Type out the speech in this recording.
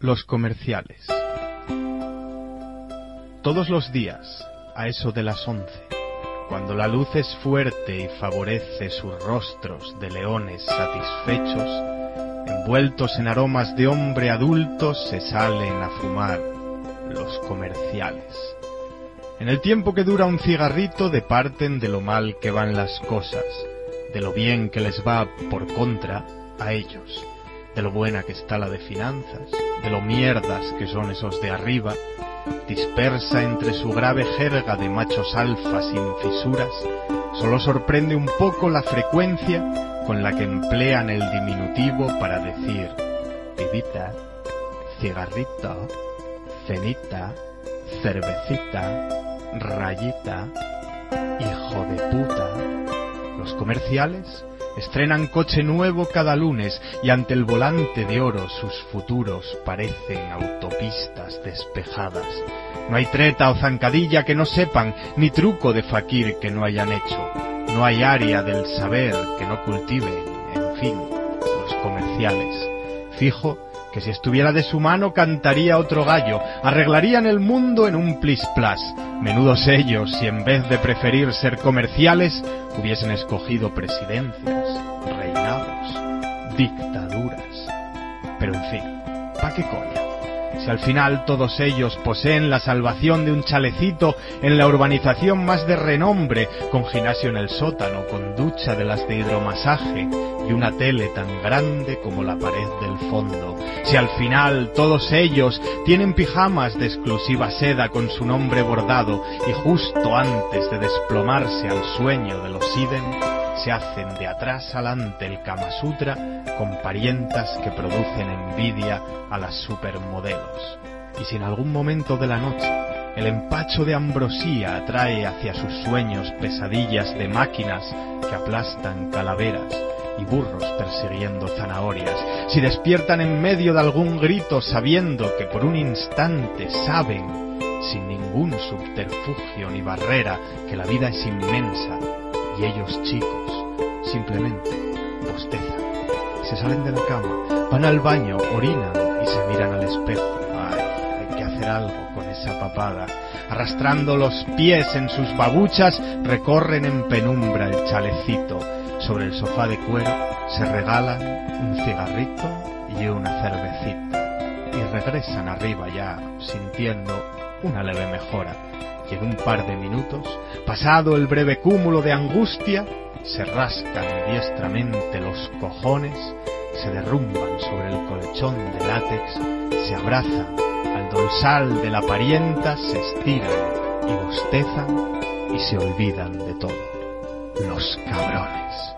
Los comerciales. Todos los días, a eso de las once, cuando la luz es fuerte y favorece sus rostros de leones satisfechos, envueltos en aromas de hombre adulto, se salen a fumar los comerciales. En el tiempo que dura un cigarrito departen de lo mal que van las cosas, de lo bien que les va por contra a ellos, de lo buena que está la de finanzas, de lo mierdas que son esos de arriba, dispersa entre su grave jerga de machos alfa sin fisuras, solo sorprende un poco la frecuencia con la que emplean el diminutivo para decir pibita, cigarrito, cenita, cervecita, rayita, hijo de puta. Los comerciales Estrenan coche nuevo cada lunes y ante el volante de oro sus futuros parecen autopistas despejadas. No hay treta o zancadilla que no sepan, ni truco de fakir que no hayan hecho. No hay área del saber que no cultiven, en fin, los comerciales. Fijo que si estuviera de su mano cantaría otro gallo, arreglarían el mundo en un plis plas. Menudos ellos si en vez de preferir ser comerciales hubiesen escogido presidencias, reinados, dictaduras. Pero en fin, ¿pa' qué coña? Si al final todos ellos poseen la salvación de un chalecito en la urbanización más de renombre, con gimnasio en el sótano, con ducha de las de hidromasaje y una tele tan grande como la pared del fondo. Si al final todos ellos tienen pijamas de exclusiva seda con su nombre bordado y justo antes de desplomarse al sueño de los Iden, se hacen de atrás adelante el Kama Sutra con parientas que producen envidia a las supermodelos. Y si en algún momento de la noche el empacho de ambrosía atrae hacia sus sueños pesadillas de máquinas que aplastan calaveras y burros persiguiendo zanahorias, si despiertan en medio de algún grito sabiendo que por un instante saben, sin ningún subterfugio ni barrera, que la vida es inmensa y ellos chicos simplemente bostezan, se salen de la cama, van al baño, orinan y se miran al espejo. Ay, hay que hacer algo con esa papada. Arrastrando los pies en sus babuchas, recorren en penumbra el chalecito. Sobre el sofá de cuero se regalan un cigarrito y una cervecita. Y regresan arriba ya, sintiendo una leve mejora y en un par de minutos, pasado el breve cúmulo de angustia, se rascan diestramente los cojones, se derrumban sobre el colchón de látex, se abrazan al dorsal de la parienta, se estiran y bostezan y se olvidan de todo. Los cabrones.